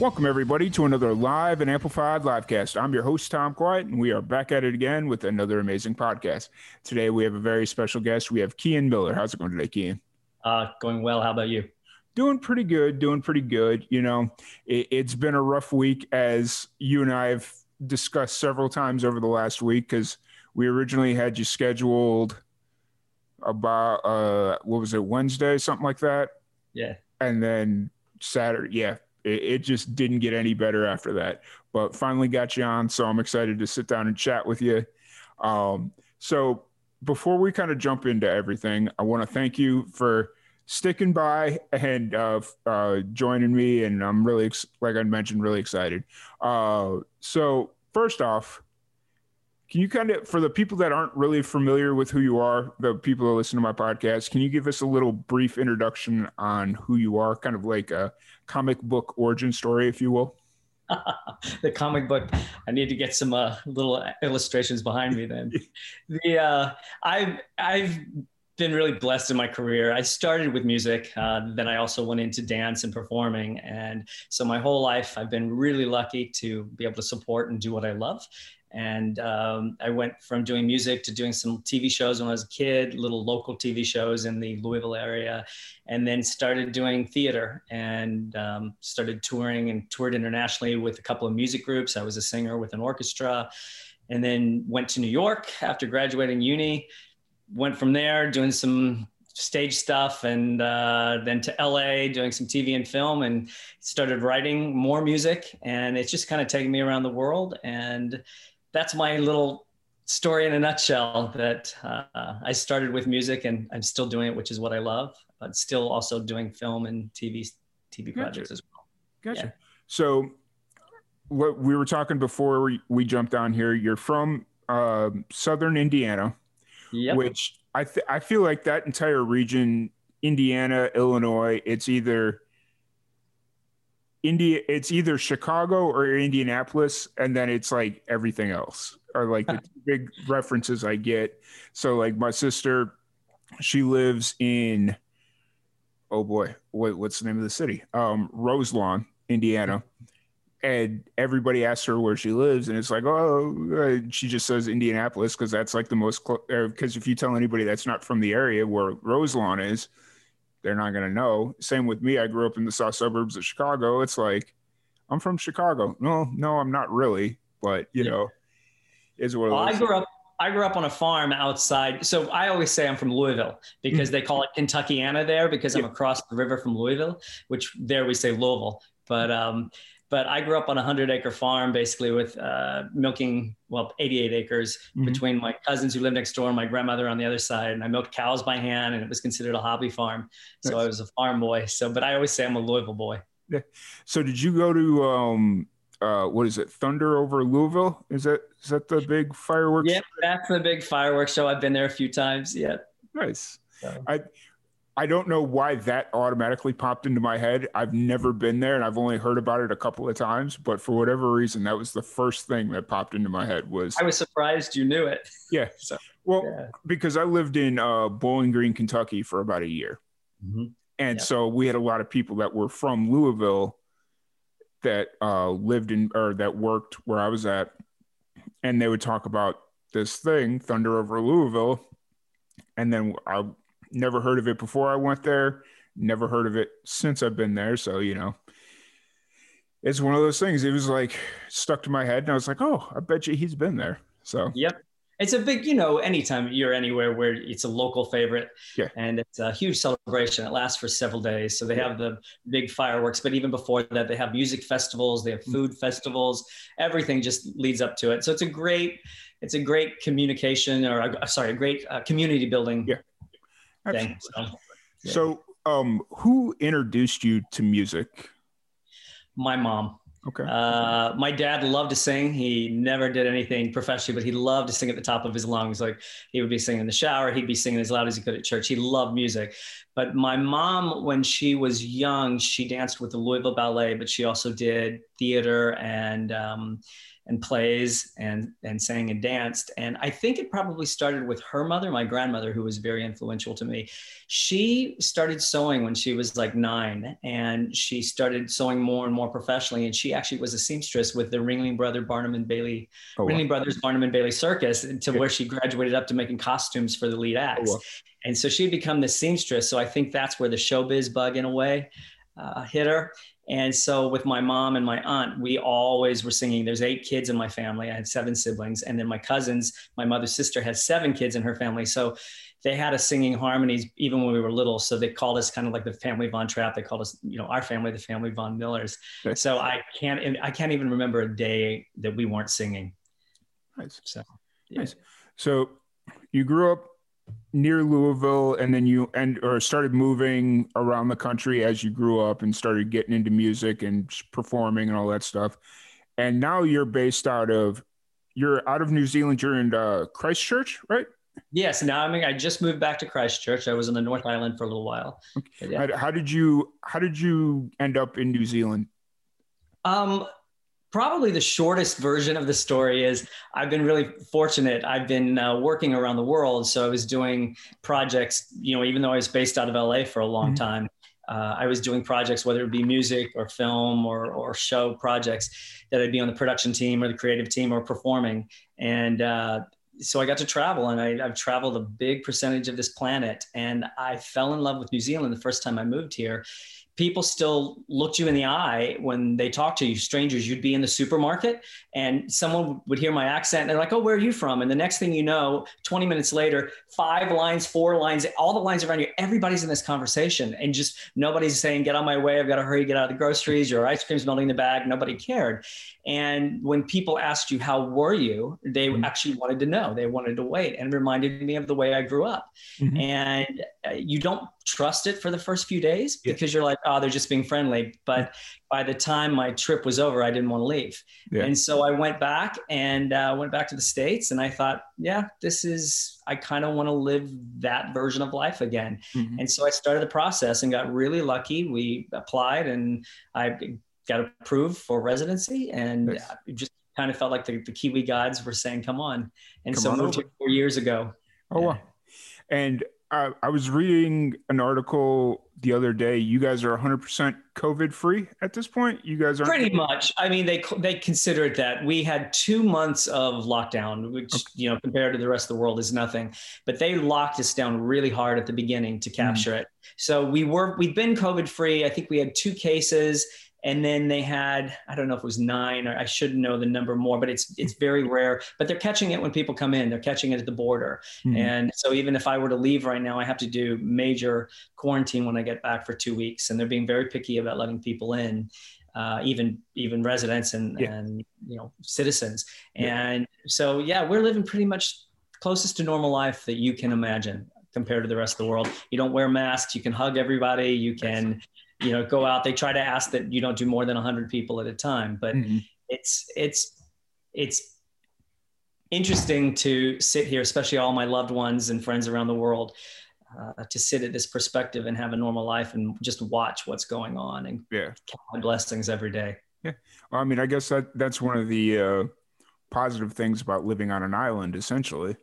Welcome, everybody, to another live and amplified livecast. I'm your host, Tom Quiet, and we are back at it again with another amazing podcast. Today, we have a very special guest. We have Kehan Miller. How's it going today, Kehan? Uh, going well. How about you? Doing pretty good. Doing pretty good. You know, it, it's been a rough week, as you and I have discussed several times over the last week, because we originally had you scheduled about, uh, what was it, Wednesday, something like that? Yeah. And then Saturday, yeah, it, it just didn't get any better after that. But finally got you on, so I'm excited to sit down and chat with you. Um, so before we kind of jump into everything, I want to thank you for sticking by and uh, uh, joining me. And I'm really, like I mentioned, really excited. Uh, so first off, can you kind of, for the people that aren't really familiar with who you are, the people that listen to my podcast, can you give us a little brief introduction on who you are, kind of like a comic book origin story, if you will? the comic book. I need to get some uh, little illustrations behind me. Then, the uh, I've I've been really blessed in my career. I started with music, uh, then I also went into dance and performing, and so my whole life I've been really lucky to be able to support and do what I love. And um, I went from doing music to doing some TV shows when I was a kid, little local TV shows in the Louisville area, and then started doing theater and um, started touring and toured internationally with a couple of music groups. I was a singer with an orchestra, and then went to New York after graduating uni. Went from there doing some stage stuff and uh, then to LA doing some TV and film and started writing more music and it's just kind of taken me around the world and that's my little story in a nutshell that uh, I started with music and I'm still doing it, which is what I love, but still also doing film and TV, TV Gotcha. projects as well. Gotcha. Yeah. So, what we were talking before we, we jumped on here, you're from uh, Southern Indiana, Yep. which I th- I feel like that entire region, Indiana, Illinois, it's either India, it's either Chicago or Indianapolis, and then it's like everything else are like the two big references I get. So like my sister, she lives in oh boy, what, what's the name of the city? Um, Roselawn, Indiana. And everybody asks her where she lives, and it's like, oh, uh, she just says Indianapolis because that's like the most. Because if you tell anybody that's not from the area where Roselawn is, they're not going to know. Same with me. I grew up in the south suburbs of Chicago. It's like, I'm from Chicago. No, no, I'm not really, but you Yeah. know, is what Well, I grew up. I grew up on a farm outside. So I always say I'm from Louisville because they call it Kentuckiana there because I'm across the river from Louisville, which there we say Louisville. But um, but I grew up on a hundred acre farm basically with uh, milking well 88 acres Mhm. between my cousins who lived next door and my grandmother on the other side. And I milked cows by hand, and it was considered a hobby farm. So Nice. I was a farm boy. So but I always say I'm a Louisville boy. Yeah. So did you go to um uh what is it? Thunder over Louisville? Is that is that the big fireworks? Yep, that's the big fireworks show. I've been there a few times. Yeah. Nice. So- I I don't know why that automatically popped into my head. I've never been there and I've only heard about it a couple of times, but for whatever reason that was the first thing that popped into my head was I was surprised you knew it. yeah. So, Well, yeah. because I lived in uh Bowling Green, Kentucky for about a year. Mhm. And Yeah. so we had a lot of people that were from Louisville that uh, lived in or that worked where I was at. And they would talk about this thing, Thunder over Louisville. And then I never heard of it before I went there, never heard of it since I've been there. So, you know, it's one of those things. It was like stuck to my head. And I was like, oh, I bet you he's been there. So, Yep. It's a big, you know, anytime you're anywhere where it's a local favorite Yeah. and it's a huge celebration. It lasts for several days. So they have the big fireworks, but even before that, they have music festivals, they have Mm. food festivals, everything just leads up to it. So it's a great, it's a great communication or a, sorry, a great uh, community building Yeah. Thing. absolutely. So, Yeah. So um, who introduced you to music? My mom. Okay. Uh, my dad loved to sing. He never did anything professionally, but he loved to sing at the top of his lungs. Like he would be singing in the shower, he'd be singing as loud as he could at church. He loved music. But my mom, when she was young, she danced with the Louisville Ballet, but she also did theater and um, and plays and and sang and danced. And i think it probably started with her mother my grandmother who was very influential to me. She started sewing when she was like nine and she started sewing more and more professionally. And she actually was a seamstress with the ringling brother barnum and bailey oh, wow. ringling brothers barnum and bailey circus to where she graduated up to making costumes for the lead oh, acts. oh, wow. and so she had become the seamstress. So i think that's where the showbiz bug in a way uh, hit her and so with my mom and my aunt, we always were singing. There's eight kids in my family. I had seven siblings. And then my cousins, my mother's sister has seven kids in her family. So they had us singing harmonies even when we were little. So they called us kind of like the family Von Trapp. They called us, you know, our family, the family Von Millers. Nice. So I can't, I can't even remember a day that we weren't singing. Nice. So, yeah. nice. So you grew up near Louisville and then you and or started moving around the country as you grew up and started getting into music and performing and all that stuff. And now you're based out of you're out of New Zealand, you're in uh, Christchurch, right? Yes. Now I mean I just moved back to Christchurch. I was in the North Island for a little while. Okay. Yeah. How, how did you how did you end up in New Zealand? Um probably the shortest version of the story is I've been really fortunate. I've been uh, working around the world. So I was doing projects, you know, even though I was based out of LA for a long mm-hmm. time, uh, I was doing projects, whether it be music or film or, or show projects that I'd be on the production team or the creative team or performing. And uh, so I got to travel and I, I've traveled a big percentage of this planet. And I fell in love with New Zealand the first time I moved here people still looked you in the eye when they talked to you strangers you'd be in the supermarket and someone would hear my accent and they're like oh where are you from and the next thing you know 20 minutes later five lines four lines all the lines around you everybody's in this conversation and just nobody's saying get on my way i've got to hurry get out of the groceries your ice cream's melting in the bag nobody cared and when people asked you, how were you? They mm-hmm. actually wanted to know. They wanted to wait and reminded me of the way I grew up. Mm-hmm. And uh, you don't trust it for the first few days yeah. because you're like, oh, they're just being friendly. But by the time my trip was over, I didn't want to leave. Yeah. And so I went back and uh, went back to the States. And I thought, yeah, this is, I kind of want to live that version of life again. Mm-hmm. And so I started the process and got really lucky. We applied and I got approved for residency and nice. just kind of felt like the, the Kiwi gods were saying, come on. And come so on moved here four years ago. Oh, yeah. wow. And uh, I was reading an article the other day. You guys are 100% COVID free at this point. You guys are pretty much. I mean, they they considered that we had two months of lockdown, which okay. you know compared to the rest of the world is nothing. But they locked us down really hard at the beginning to capture mm. it. So we were we've been COVID free. I think we had two cases and then they had i don't know if it was nine or i should know the number more but it's it's very rare but they're catching it when people come in. They're catching it at the border. Mm-hmm. and so even if i were to leave right now i have to do major quarantine when i get back for two weeks and they're being very picky about letting people in uh, even even residents and yeah. and you know citizens. And yeah. so yeah we're living pretty much closest to normal life that you can imagine compared to the rest of the world. You don't wear masks. You can hug everybody. You can you know go out they try to ask that you don't do more than 100 people at a time. But mm-hmm. it's it's it's interesting to sit here especially all my loved ones and friends around the world uh, to sit at this perspective and have a normal life and just watch what's going on and yeah. count blessings every day. Yeah. Well, i mean i guess that that's one of the uh, positive things about living on an island essentially.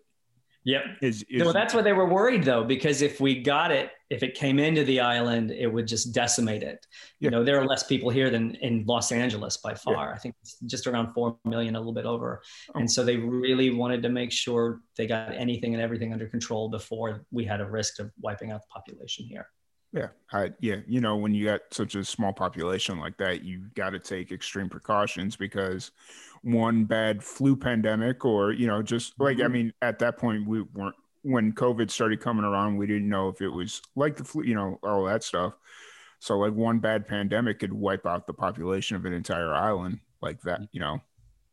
Yep. Is, is, well, that's what they were worried though, because if we got it, if it came into the island, it would just decimate it. Yeah. You know, there are less people here than in Los Angeles by far. Yeah. I think it's just around 4 million, a little bit over. Oh. And so they really wanted to make sure they got anything and everything under control before we had a risk of wiping out the population here. Yeah, I, yeah. You know, when you got such a small population like that, you got to take extreme precautions because one bad flu pandemic, or you know, just like mm-hmm. I mean, at that point we weren't when COVID started coming around, we didn't know if it was like the flu, you know, all that stuff. So like one bad pandemic could wipe out the population of an entire island like that, you know.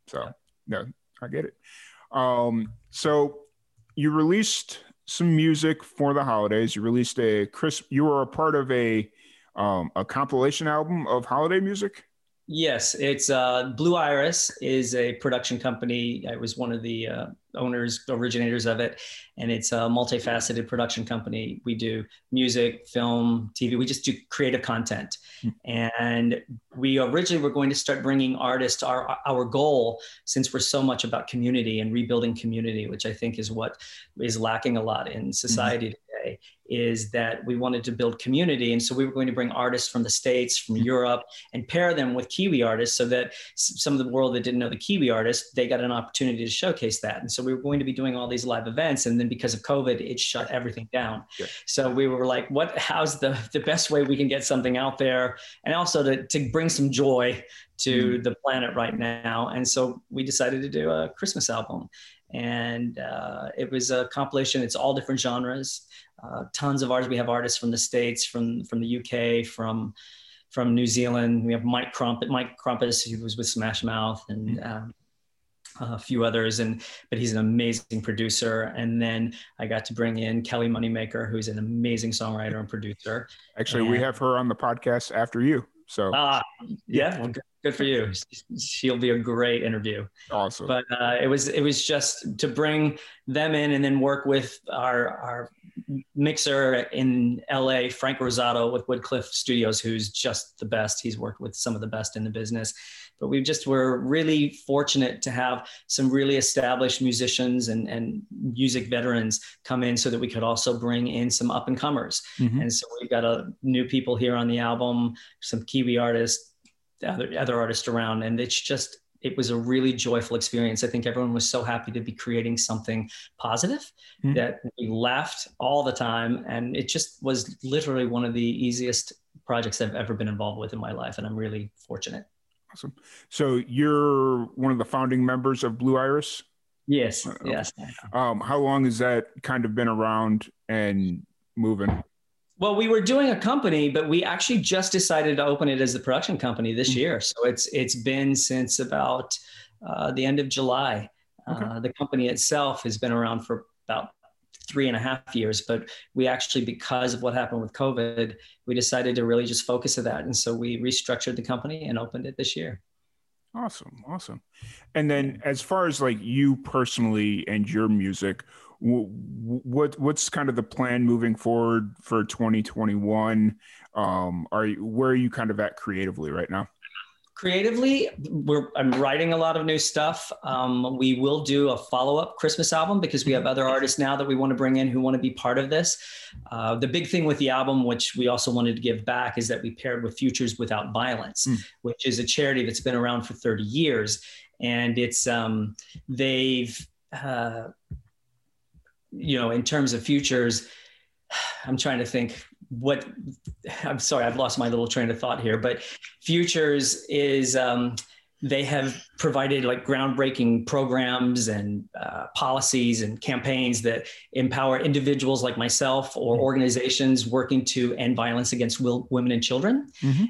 So yeah, I get it. Um, so you released some music for the holidays. You released a Chris. You were a part of a um, a compilation album of holiday music. Yes, it's uh, Blue Iris is a production company. I was one of the uh, owners, originators of it, and it's a multifaceted production company. We do music, film, TV. We just do creative content, mm-hmm. and we originally were going to start bringing artists. Our our goal, since we're so much about community and rebuilding community, which I think is what is lacking a lot in society mm-hmm. Today, is that we wanted to build community. And so we were going to bring artists from the States, from mm-hmm. Europe, and pair them with Kiwi artists so that some of the world that didn't know the Kiwi artists, they got an opportunity to showcase that. And so we were going to be doing all these live events. And then because of COVID, it shut everything down. Yeah. So we were like, what, how's the, the best way we can get something out there? And also to, to bring some joy to mm. the planet right now. And so we decided to do a Christmas album and uh, it was a compilation. It's all different genres. Uh, tons of artists. We have artists from the states, from from the UK, from from New Zealand. We have Mike Crumpet, Mike Krompass, who was with Smash Mouth, and mm-hmm. um, a few others. And but he's an amazing producer. And then I got to bring in Kelly Moneymaker, who's an amazing songwriter and producer. Actually, and, we have her on the podcast after you. So uh, yeah, well, good, good, for you. She'll be a great interview. Awesome. But uh, it was it was just to bring them in and then work with our our mixer in LA, Frank Rosato with Woodcliff Studios, who's just the best. He's worked with some of the best in the business. But we just were really fortunate to have some really established musicians and, and music veterans come in so that we could also bring in some up and comers. Mm-hmm. And so we've got a new people here on the album, some Kiwi artists, other, other artists around. And it's just it was a really joyful experience. I think everyone was so happy to be creating something positive mm-hmm. that we laughed all the time. And it just was literally one of the easiest projects I've ever been involved with in my life. And I'm really fortunate. Awesome. So you're one of the founding members of Blue Iris? Yes. Uh, yes. Um, how long has that kind of been around and moving? Well, we were doing a company, but we actually just decided to open it as the production company this mm-hmm. year. So it's it's been since about uh, the end of July. Okay. Uh, the company itself has been around for about three and a half years, but we actually, because of what happened with COVID, we decided to really just focus on that, and so we restructured the company and opened it this year. Awesome, awesome. And then, as far as like you personally and your music, what what's kind of the plan moving forward for 2021 um are you where are you kind of at creatively right now? Creatively we're i'm writing a lot of new stuff. Um, we will do a follow-up christmas album because we have other artists now that we want to bring in who want to be part of this. Uh, the big thing with the album which we also wanted to give back is that we paired with futures without violence mm. which is a charity that's been around for 30 years. And it's um, they've uh, you know, in terms of futures, I'm trying to think what I'm sorry, I've lost my little train of thought here, but futures is um, they have provided like groundbreaking programs and uh, policies and campaigns that empower individuals like myself or mm-hmm. organizations working to end violence against will, women and children. Mm-hmm.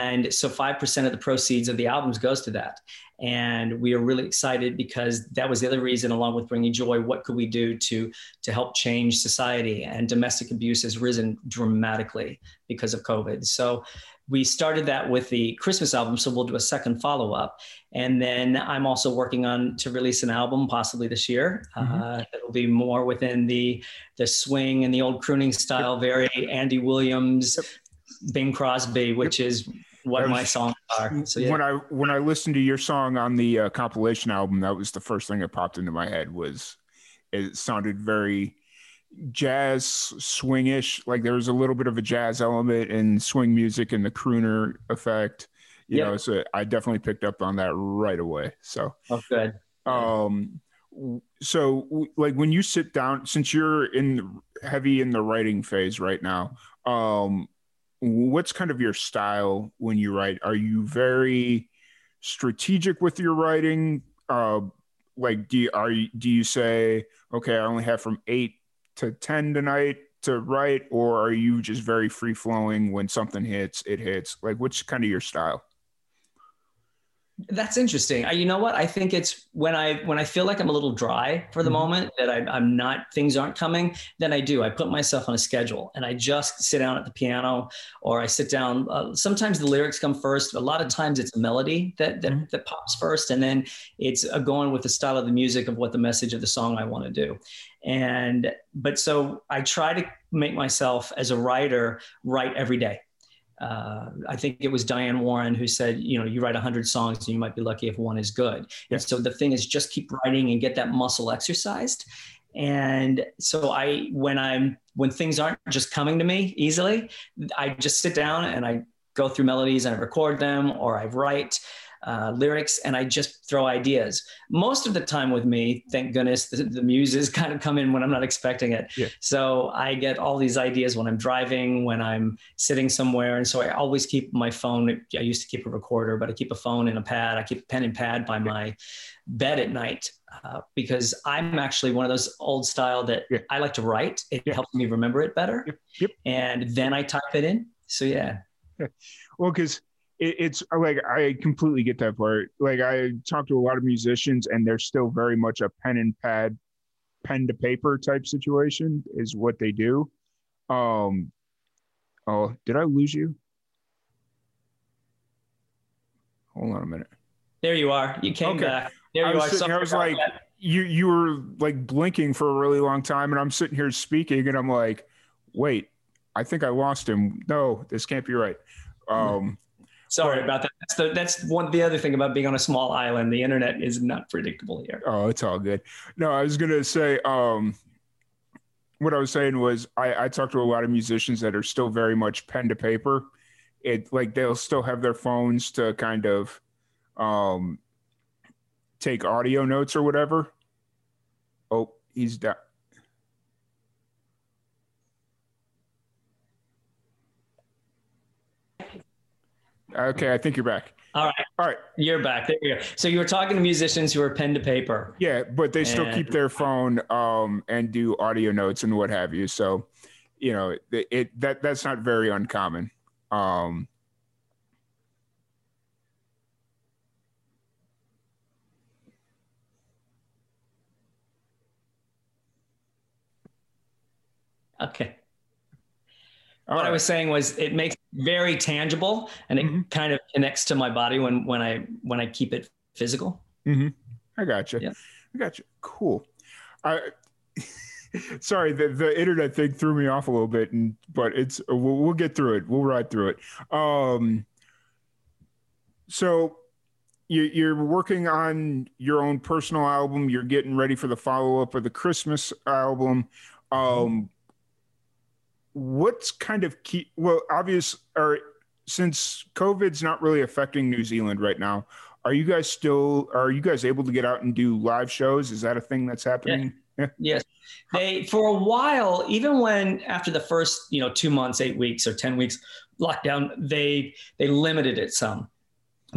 And so 5% of the proceeds of the albums goes to that. And we are really excited because that was the other reason, along with bringing joy, what could we do to, to help change society? And domestic abuse has risen dramatically because of COVID. So we started that with the Christmas album, so we'll do a second follow up. And then I'm also working on to release an album possibly this year. Mm-hmm. Uh, it'll be more within the the swing and the old crooning style, very Andy Williams, Bing Crosby, which yep. is what was, my songs are. So, yeah. When I when I listened to your song on the uh, compilation album, that was the first thing that popped into my head. Was it sounded very jazz swingish like there was a little bit of a jazz element in swing music and the crooner effect you yep. know so i definitely picked up on that right away so. Oh good. Um so like when you sit down since you're in heavy in the writing phase right now um what's kind of your style when you write? Are you very strategic with your writing? Uh like do you are you do you say okay i only have from 8 to 10 tonight to write or are you just very free flowing when something hits it hits. Like what's kind of your style That's interesting. I, you know what? I think it's when I when I feel like I'm a little dry for the mm-hmm. moment that I, I'm not things aren't coming. Then I do. I put myself on a schedule and I just sit down at the piano or I sit down. Uh, sometimes the lyrics come first. A lot of times it's a melody that that, mm-hmm. that pops first, and then it's uh, going with the style of the music of what the message of the song I want to do. And but so I try to make myself as a writer write every day uh, I think it was Diane Warren who said, you know, you write 100 songs and you might be lucky if one is good. Yeah. so the thing is just keep writing and get that muscle exercised. And so I, when I'm, when things aren't just coming to me easily, I just sit down and I go through melodies and I record them or I write uh, lyrics and I just throw ideas. Most of the time with me, thank goodness, the, the muses kind of come in when I'm not expecting it. Yeah. So I get all these ideas when I'm driving, when I'm sitting somewhere. And so I always keep my phone. I used to keep a recorder, but I keep a phone and a pad. I keep a pen and pad by yeah. my bed at night. Uh, because I'm actually one of those old style that yeah. I like to write. It helps me remember it better. Yep. Yep. And then I type it in. So yeah. Well, because it, it's like I completely get that part. Like I talk to a lot of musicians, and they're still very much a pen and pad, pen to paper type situation is what they do. Um, oh, did I lose you? Hold on a minute. There you are. You came okay. back. There you I was are. I was like, that. you you were like blinking for a really long time, and I'm sitting here speaking, and I'm like, wait, I think I lost him. No, this can't be right. Um, Sorry about that. That's the that's one the other thing about being on a small island. The internet is not predictable here. Oh, it's all good. No, I was gonna say, um, what I was saying was I, I talk to a lot of musicians that are still very much pen to paper. It like they'll still have their phones to kind of um take audio notes or whatever. Oh, he's down. Okay, I think you're back. All right. All right. You're back. There you go. So you were talking to musicians who are pen to paper. Yeah, but they still keep their phone um, and do audio notes and what have you. So, you know, it, it that that's not very uncommon. Um, okay. All what right. I was saying was it makes very tangible and it mm-hmm. kind of connects to my body when when I when I keep it physical. Mm-hmm. I got you. Yeah. I got you. Cool. I sorry the the internet thing threw me off a little bit, and but it's we'll, we'll get through it. We'll ride through it. Um. So you, you're working on your own personal album. You're getting ready for the follow up of the Christmas album. Um, what's kind of key well obvious or since covid's not really affecting new zealand right now are you guys still are you guys able to get out and do live shows? Is that a thing that's happening? Yeah. yes. They for a while even when after the first you know two months eight weeks or ten weeks lockdown they they limited it some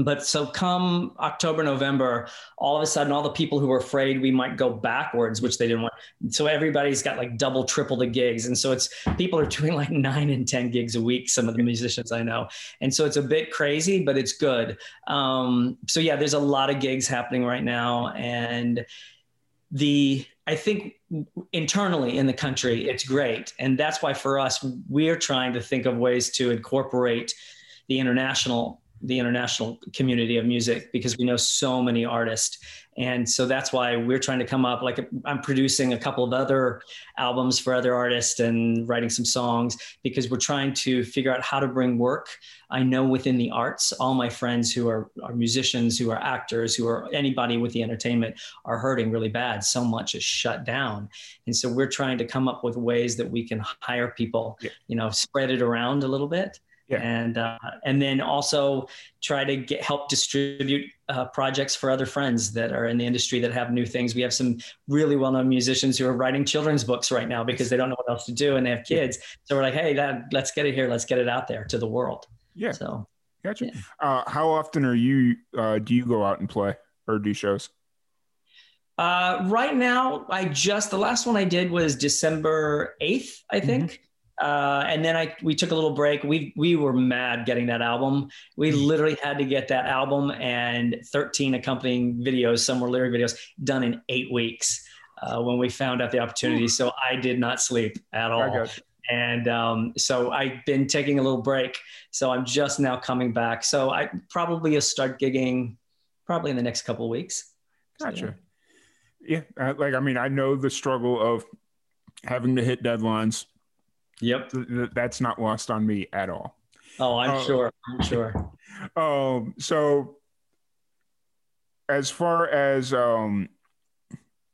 but so come October, November, all of a sudden, all the people who were afraid we might go backwards, which they didn't want. So everybody's got like double, triple the gigs. And so it's people are doing like nine and 10 gigs a week, some of the musicians I know. And so it's a bit crazy, but it's good. Um, so yeah, there's a lot of gigs happening right now. And the, I think internally in the country, it's great. And that's why for us, we're trying to think of ways to incorporate the international the international community of music because we know so many artists. And so that's why we're trying to come up like i'm producing a couple of other albums for other artists and writing some songs because we're trying to figure out how to bring work i know within the arts. All my friends who are, are musicians who are actors who are anybody with the entertainment are hurting really bad. So much is shut down. And so we're trying to come up with ways that we can hire people yeah. you know spread it around a little bit yeah. and uh, and then also try to get help distribute uh, projects for other friends that are in the industry that have new things. We have some really well-known musicians who are writing children's books right now because they don't know what else to do and they have kids. So we're like, hey, that, let's get it here. Let's get it out there to the world. Yeah. So gotcha. Yeah. Uh, how often are you? Uh, do you go out and play or do shows? Uh, right now, I just the last one I did was December eighth, I think. Mm-hmm Uh, and then I we took a little break. We we were mad getting that album. We Mm-hmm. literally had to get that album and 13 accompanying videos, some were lyric videos, done in eight weeks uh, when we found out the opportunity. So I did not sleep at all. I got you. And um, so I've been taking a little break. So I'm just now coming back. So I probably will start gigging probably in the next couple of weeks. So, Gotcha. Yeah, uh, like I mean, I know the struggle of having to hit deadlines. Yep. Th- th- That's not lost on me at all. Oh, I'm Oh. sure. I'm sure. Um, so as far as um,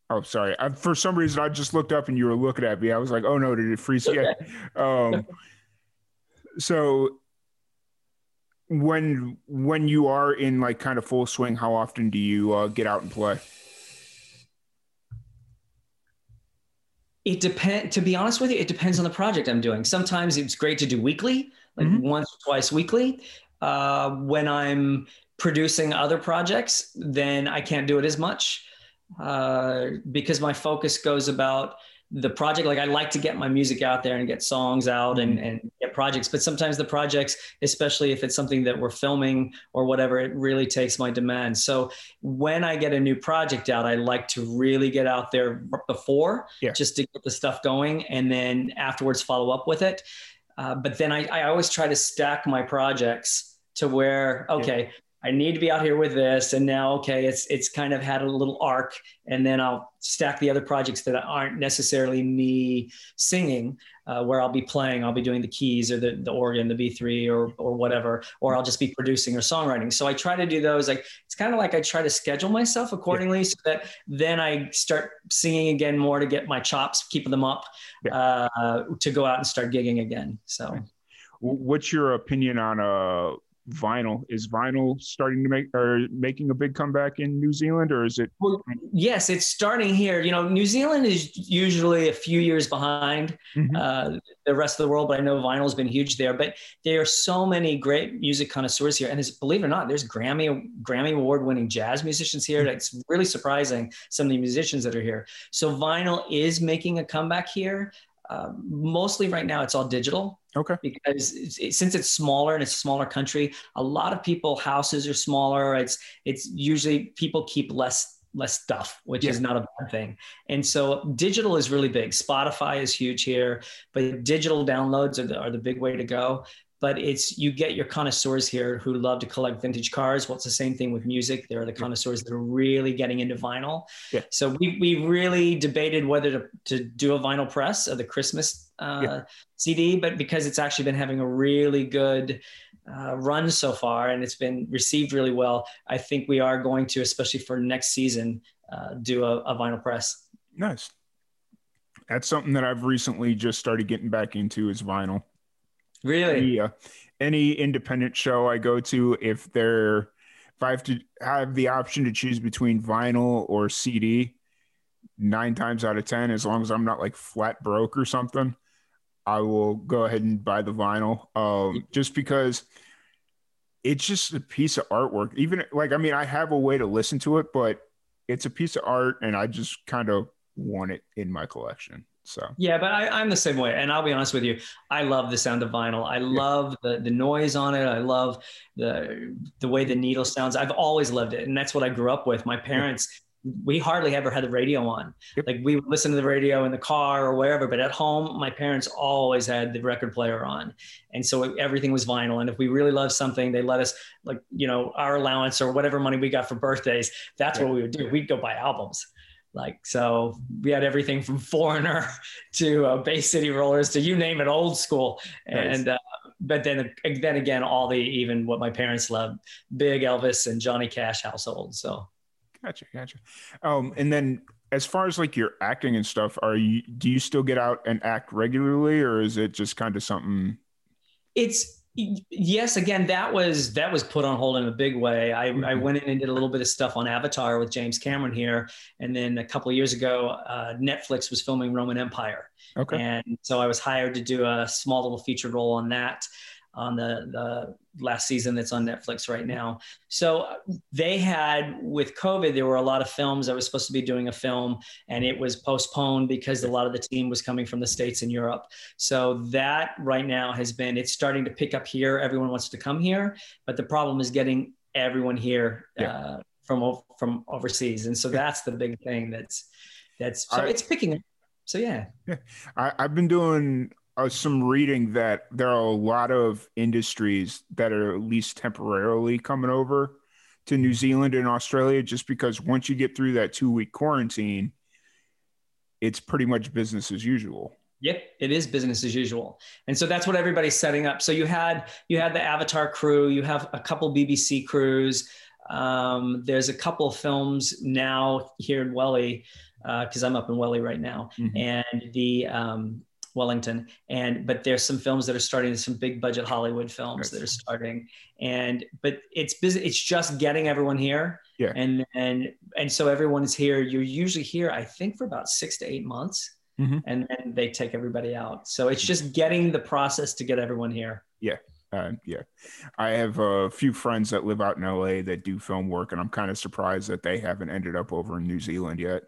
oh, sorry, I, for some reason I just looked up and you were looking at me. I was like, oh no, did it freeze? Yeah. Um, so when when you are in like kind of full swing, how often do you uh, get out and play? It depend. To be honest with you, it depends on the project I'm doing. Sometimes it's great to do weekly, like Mhm. once or twice weekly. Uh, when I'm producing other projects, then I can't do it as much uh, because my focus goes about the project. Like I like to get my music out there and get songs out and, and get projects, but sometimes the projects, especially if it's something that we're filming or whatever, it really takes my demand. So when I get a new project out, I like to really get out there before Yeah. just to get the stuff going and then afterwards follow up with it. Uh, but then I, I always try to stack my projects to where, okay, I need to be out here with this. And now, okay, it's, it's kind of had a little arc and then I'll stack the other projects that aren't necessarily me singing, uh, where I'll be playing, I'll be doing the keys or the, the organ, the B3 or, or whatever, or I'll just be producing or songwriting. So I try to do those. Like, it's kind of like I try to schedule myself accordingly so that then I start singing again more to get my chops, keeping them up, Yeah. uh, to go out and start gigging again. So. What's your opinion on uh vinyl? Is vinyl starting to make or making a big comeback in New Zealand, or is it? Well, yes, it's starting here. You know, New Zealand is usually a few years behind Mhm. uh, the rest of the world, but I know vinyl's been huge there. But there are so many great music connoisseurs here, and believe it or not, there's Grammy Grammy award winning jazz musicians here. It's really surprising some of the musicians that are here. So vinyl is making a comeback here. Uh, mostly right now, it's all digital Okay. because it's, it, since it's smaller and it's a smaller country, a lot of people houses are smaller. It's it's usually people keep less less stuff, which is not a bad thing. And so digital is really big. Spotify is huge here, but digital downloads are the, are the big way to go. But it's you get your connoisseurs here who love to collect vintage cars. Well, it's the same thing with music. There are the connoisseurs that are really getting into vinyl. Yeah. So we we really debated whether to, to do a vinyl press of the Christmas uh, Yeah. CD, but because it's actually been having a really good uh, run so far and it's been received really well, I think we are going to, especially for next season, uh, do a, a vinyl press. Nice. That's something that I've recently just started getting back into is vinyl. Really? Yeah. Any independent show I go to, if they're if I have to have the option to choose between vinyl or CD, nine times out of ten, as long as I'm not like flat broke or something, I will go ahead and buy the vinyl. Um, just because it's just a piece of artwork. Even like I mean, I have a way to listen to it, but it's a piece of art, and I just kind of want it in my collection. So Yeah, but I, I'm the same way. And I'll be honest with you, I love the sound of vinyl. I love the, the noise on it. I love the the way the needle sounds. I've always loved it. And that's what I grew up with. My parents, we hardly ever had the radio on. Yep. Like we would listen to the radio in the car or wherever, but at home, my parents always had the record player on. And so everything was vinyl. And if we really loved something, they let us like, you know, our allowance or whatever money we got for birthdays, that's Yeah. what we would do. We'd go buy albums. Like, so we had everything from Foreigner to uh, Bay City Rollers to you name it, old school. Nice. And, uh, but then, then again, all the, even what my parents loved, big Elvis and Johnny Cash household. So Gotcha, gotcha. Um, and then as far as like your acting and stuff, are you do you still get out and act regularly, or is it just kind of something? it's, yes, again, that was, that was put on hold in a big way. I, I Mhm. went in and did a little bit of stuff on Avatar with James Cameron here. And then a couple of years ago, uh, Netflix was filming Roman Empire. Okay, And so I was hired to do a small little featured role on that. On the the last season that's on Netflix right now. So they had with COVID, there were a lot of films. I was supposed to be doing a film, and it was postponed because a lot of the team was coming from the states and Europe. So that right now has been it's starting to pick up here. Everyone wants to come here, but the problem is getting everyone here yeah. uh, from from overseas, and so that's the big thing. That's that's so I, it's picking up. So yeah, yeah. I, I've been doing uh, some reading that there are a lot of industries that are at least temporarily coming over to New Zealand and Australia just because once you get through that two week quarantine, it's pretty much business as usual. Yep, it is business as usual. And so that's what everybody's setting up. So you had you had the Avatar crew, you have a couple BBC crews. Um, there's a couple films now here in Welly because uh, I'm up in Welly right now, mm-hmm. and the um, Wellington. And but there's some films that are starting, some big budget Hollywood films that are starting. And but it's busy, it's just getting everyone here. Yeah. And and and so everyone is here. You're usually here, I think, for about six to eight months. Mm-hmm. And then they take everybody out. So it's just getting the process to get everyone here. Yeah. Uh, yeah, I have a few friends that live out in LA that do film work, and I'm kind of surprised that they haven't ended up over in New Zealand yet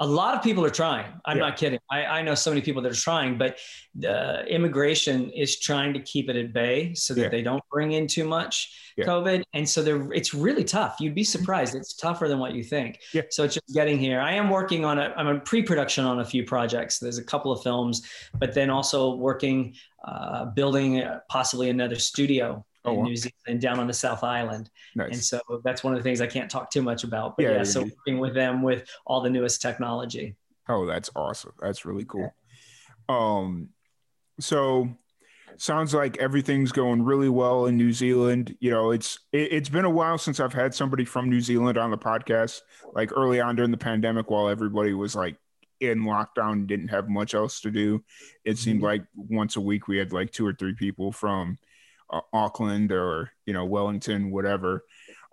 a lot of people are trying. I'm yeah. not kidding. I, I, know so many people that are trying, but the immigration is trying to keep it at bay so that yeah. they don't bring in too much yeah. COVID. And so they're, it's really tough. You'd be surprised. It's tougher than what you think. Yeah. So it's just getting here. I am working on a, I'm in pre-production on a few projects. There's a couple of films, but then also working, uh, building uh, possibly another studio oh, in wow. New Zealand down on the South Island. Nice. And so that's one of the things I can't talk too much about. But yeah, yeah so working with them with all the newest technology. Oh, that's awesome. That's really cool. Um, so sounds like everything's going really well in New Zealand. You know, it's it, has been a while since I've had somebody from New Zealand on the podcast. Like early on during the pandemic, while everybody was like in lockdown, didn't have much else to do. It seemed mm-hmm. like once a week we had like two or three people from uh, Auckland or you know Wellington, whatever.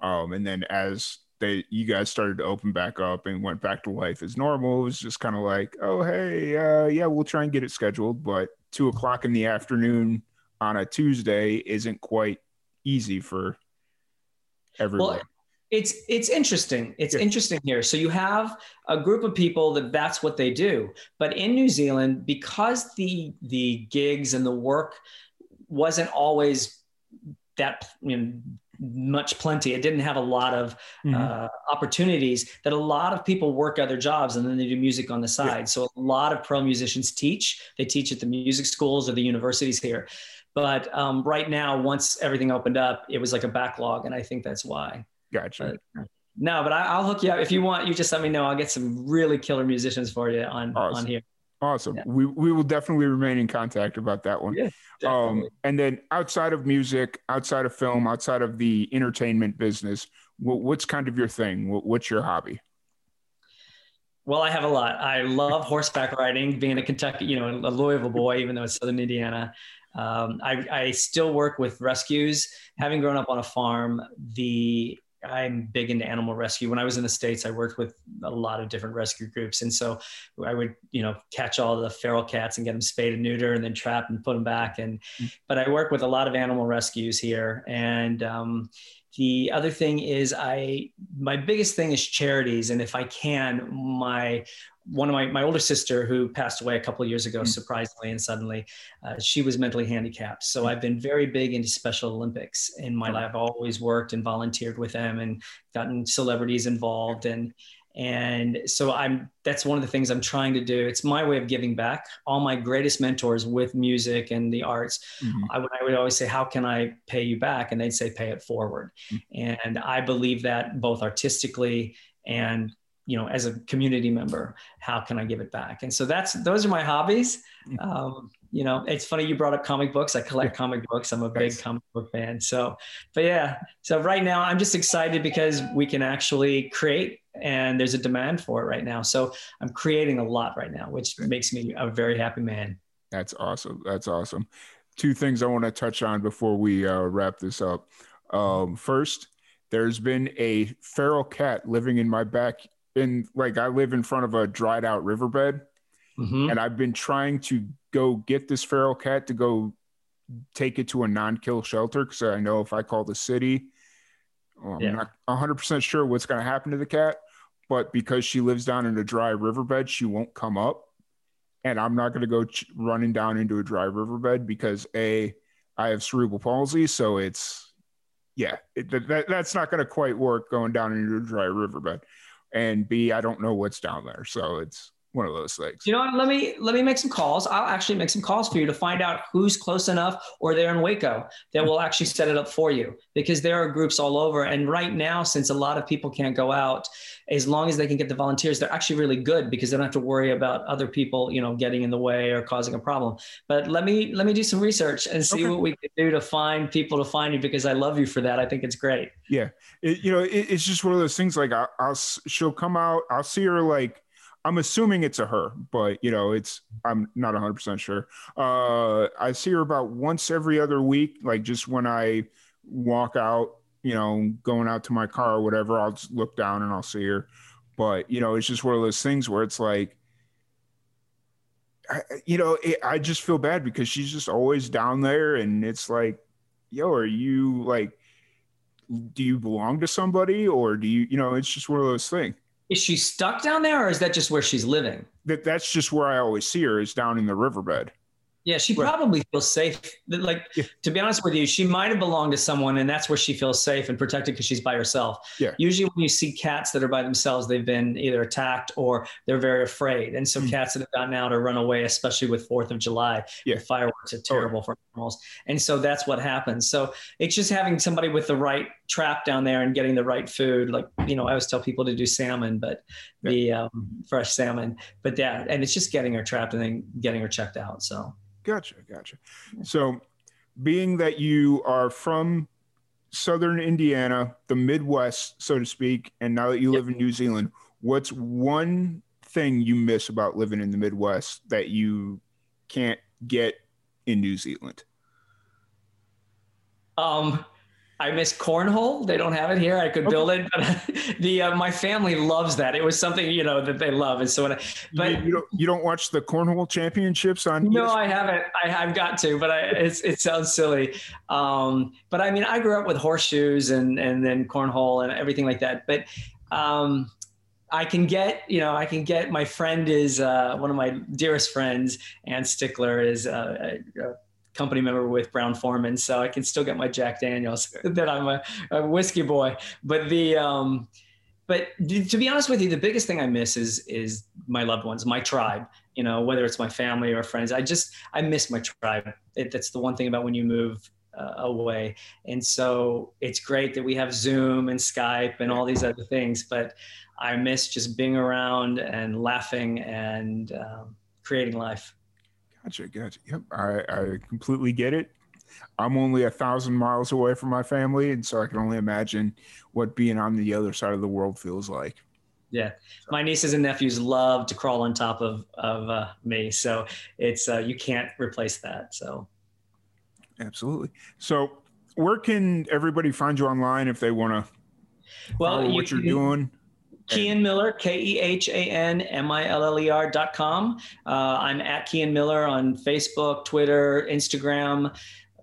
Um, and then as they you guys started to open back up and went back to life as normal, it was just kind of like, oh hey, uh, yeah, we'll try and get it scheduled, but two o'clock in the afternoon on a Tuesday isn't quite easy for everyone. Well, it's it's interesting. It's yeah. interesting here. So you have a group of people that that's what they do. But in New Zealand, because the the gigs and the work wasn't always that you know, much plenty. It didn't have a lot of mm-hmm. uh, opportunities that a lot of people work other jobs and then they do music on the side. Yeah. So a lot of pro musicians teach. They teach at the music schools or the universities here. But um, right now, once everything opened up, it was like a backlog, and I think that's why. Gotcha. But, no, but I, will hook you up if you want. You just let me know. I'll get some really killer musicians for you on awesome. on here. Awesome. Yeah. We we will definitely remain in contact about that one. Yeah, um, and then outside of music, outside of film, outside of the entertainment business, what, what's kind of your thing? What, what's your hobby? Well, I have a lot. I love horseback riding, being a Kentucky, you know, a Louisville boy, even though it's Southern Indiana. Um, I, I still work with rescues. Having grown up on a farm, the I'm big into animal rescue. When I was in the States, I worked with a lot of different rescue groups. And so I would, you know, catch all the feral cats and get them spayed and neutered and then trap and put them back. And, mm. but I work with a lot of animal rescues here. And, um, the other thing is I, my biggest thing is charities. And if I can, my one of my, my older sister who passed away a couple of years ago mm. surprisingly and suddenly uh, she was mentally handicapped so mm. i've been very big into special olympics in my life i've always worked and volunteered with them and gotten celebrities involved and and so i'm that's one of the things i'm trying to do it's my way of giving back all my greatest mentors with music and the arts mm-hmm. I, would, I would always say how can i pay you back and they'd say pay it forward mm-hmm. and i believe that both artistically and you know as a community member how can i give it back? And so that's those are my hobbies. Mm. um, you know it's funny you brought up comic books. I collect comic books. I'm a big comic book fan. So but yeah so right now i'm just excited because we can actually create and there's a demand for it right now. So i'm creating a lot right now which makes me a very happy man. That's awesome. That's awesome. Two things i want to touch on before we uh, wrap this up. Um, first there's been a feral cat living in my back in like I live in front of a dried out riverbed, mm-hmm. and I've been trying to go get this feral cat to go take it to a non-kill shelter because I know if I call the city, well, I'm Yeah. not 100% sure what's going to happen to the cat. But because she lives down in a dry riverbed, she won't come up. And I'm not going to go ch- running down into a dry riverbed because A, I have cerebral palsy. So it's, yeah, it, that, that- that's not going to quite work going down into a dry riverbed. And B, I don't know what's down there. So it's one of those things. You know what? Let me let me make some calls. I'll actually make some calls for you to find out who's close enough or they're in Waco that will actually set it up for you because there are groups all over. And right now, since a lot of people can't go out, as long as they can get the volunteers, they're actually really good because they don't have to worry about other people, you know, getting in the way or causing a problem. But let me let me do some research and see Okay. what we can do to find people to find you because I love you for that. I think it's great. Yeah, it, you know, it, it's just one of those things. Like I, I'll, she'll come out. I'll see her. Like I'm assuming it's a her, but you know, it's I'm not 100 percent sure. Uh, I see her about once every other week. Like just when I walk out, you know, going out to my car or whatever, I'll just look down and I'll see her. But you know, it's just one of those things where it's like. I, you know, it, I just feel bad because she's just always down there, and it's like, yo, are you like, do you belong to somebody or do you you know it's just one of those things Is she stuck down there or is that just where she's living? that that's just where i always see her is down in the riverbed Yeah, she Right. probably feels safe. Like, Yeah. to be honest with you, she might have belonged to someone, and that's where she feels safe and protected because she's by herself. Yeah. Usually, when you see cats that are by themselves, they've been either attacked or they're very afraid. And so, Mm. cats that have gotten out or run away, especially with Fourth of July, Yeah. the fireworks are terrible for animals. And so, that's what happens. So, it's just having somebody with the right trap down there and getting the right food. Like, you know, I always tell people to do salmon, but the um, fresh salmon. But yeah, and it's just getting her trapped and then getting her checked out. So. Gotcha gotcha. So being that you are from southern indiana the midwest so to speak and now that you Yep. live in new zealand what's one thing you miss about living in the midwest that you can't get in new zealand? Um, I miss cornhole. They don't have it here. I could build it, but the uh, my family loves that. It was something you know that they love, and so when I, but you, you don't you don't watch the cornhole championships on no, ESPN? I haven't. I, I've got to, but I, it's, it sounds silly. Um, but I mean, I grew up with horseshoes and and then cornhole and everything like that. But um, I can get, you know, I can get. My friend is uh, one of my dearest friends, Ann Stickler is uh, a company member with Brown-Forman, so I can still get my Jack Daniels. that I'm a, a whiskey boy, but the um, but to be honest with you, the biggest thing I miss is is my loved ones, my tribe. You know, whether it's my family or friends. I just I miss my tribe. It, that's the one thing about when you move uh, away. And so it's great that we have Zoom and Skype and all these other things, but I miss just being around and laughing and um, creating life. Gotcha, gotcha. Yep, I, I completely get it. I'm only a thousand miles away from my family, and so I can only imagine what being on the other side of the world feels like. Yeah, my nieces and nephews love to crawl on top of of uh, me, so it's uh, you can't replace that. So Absolutely. So, where can everybody find you online if they want to well, follow you what you're can- doing? Kehan Miller, K E H A N M I L L E R dot com. Uh, I'm at Kehan Miller on Facebook, Twitter, Instagram.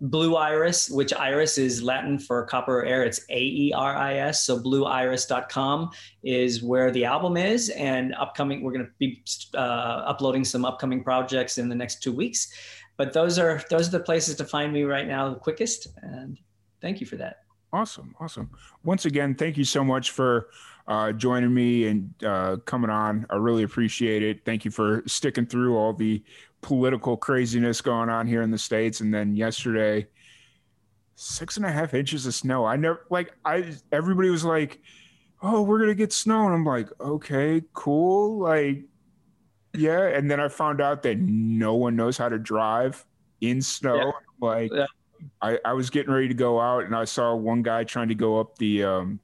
Blue Aeris, which Aeris is Latin for copper air, it's A E R I S. So blueaeris.com is where the album is. And upcoming, we're going to be uh, uploading some upcoming projects in the next two weeks. But those are those are the places to find me right now the quickest. And thank you for that. Awesome, awesome. Once again, thank you so much for uh, joining me and uh, coming on. I really appreciate it. Thank you for sticking through all the political craziness going on here in the states. And then yesterday, six and a half inches of snow. I never like I. Everybody was like, "Oh, we're gonna get snow," and I'm like, "Okay, cool." Like, yeah. And then I found out that no one knows how to drive in snow. Yeah. Like, Yeah. I, I was getting ready to go out and I saw one guy trying to go up the um,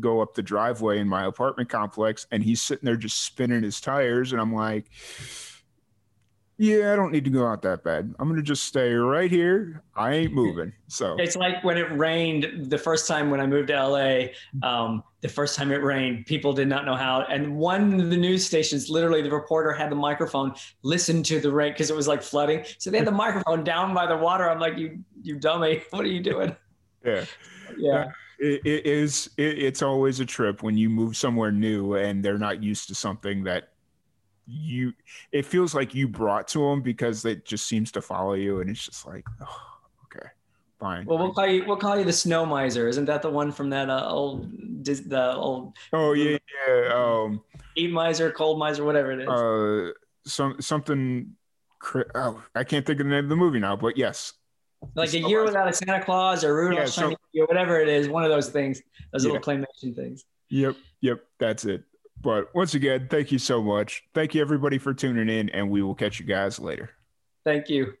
go up the driveway in my apartment complex and he's sitting there just spinning his tires and I'm like Yeah, I don't need to go out that bad. I'm gonna just stay right here. I ain't moving. So It's like when it rained the first time when I moved to LA. Um, the first time it rained, people did not know how. And one of the news stations, literally, the reporter had the microphone listen to the rain because it was like flooding. So they had the microphone down by the water. I'm like, you, you dummy, what are you doing? yeah, Yeah, it, it is. It, it's always a trip when you move somewhere new and they're not used to something that you. It feels like you brought to them because it just seems to follow you, and it's just like, oh, okay, fine. Well, we'll call you. We'll call you the snow miser. Isn't that the one from that uh, old, the old oh yeah, yeah. Um, heat miser, cold miser, whatever it is? uh, some something. Oh, I can't think of the name of the movie now, but yes, like a year without a Santa Claus or Rudolph Yeah, so- Year, whatever it is. One of those things. Those Yeah. little claymation things. Yep, yep, that's it. But once again, thank you so much. Thank you everybody for tuning in, and we will catch you guys later. Thank you.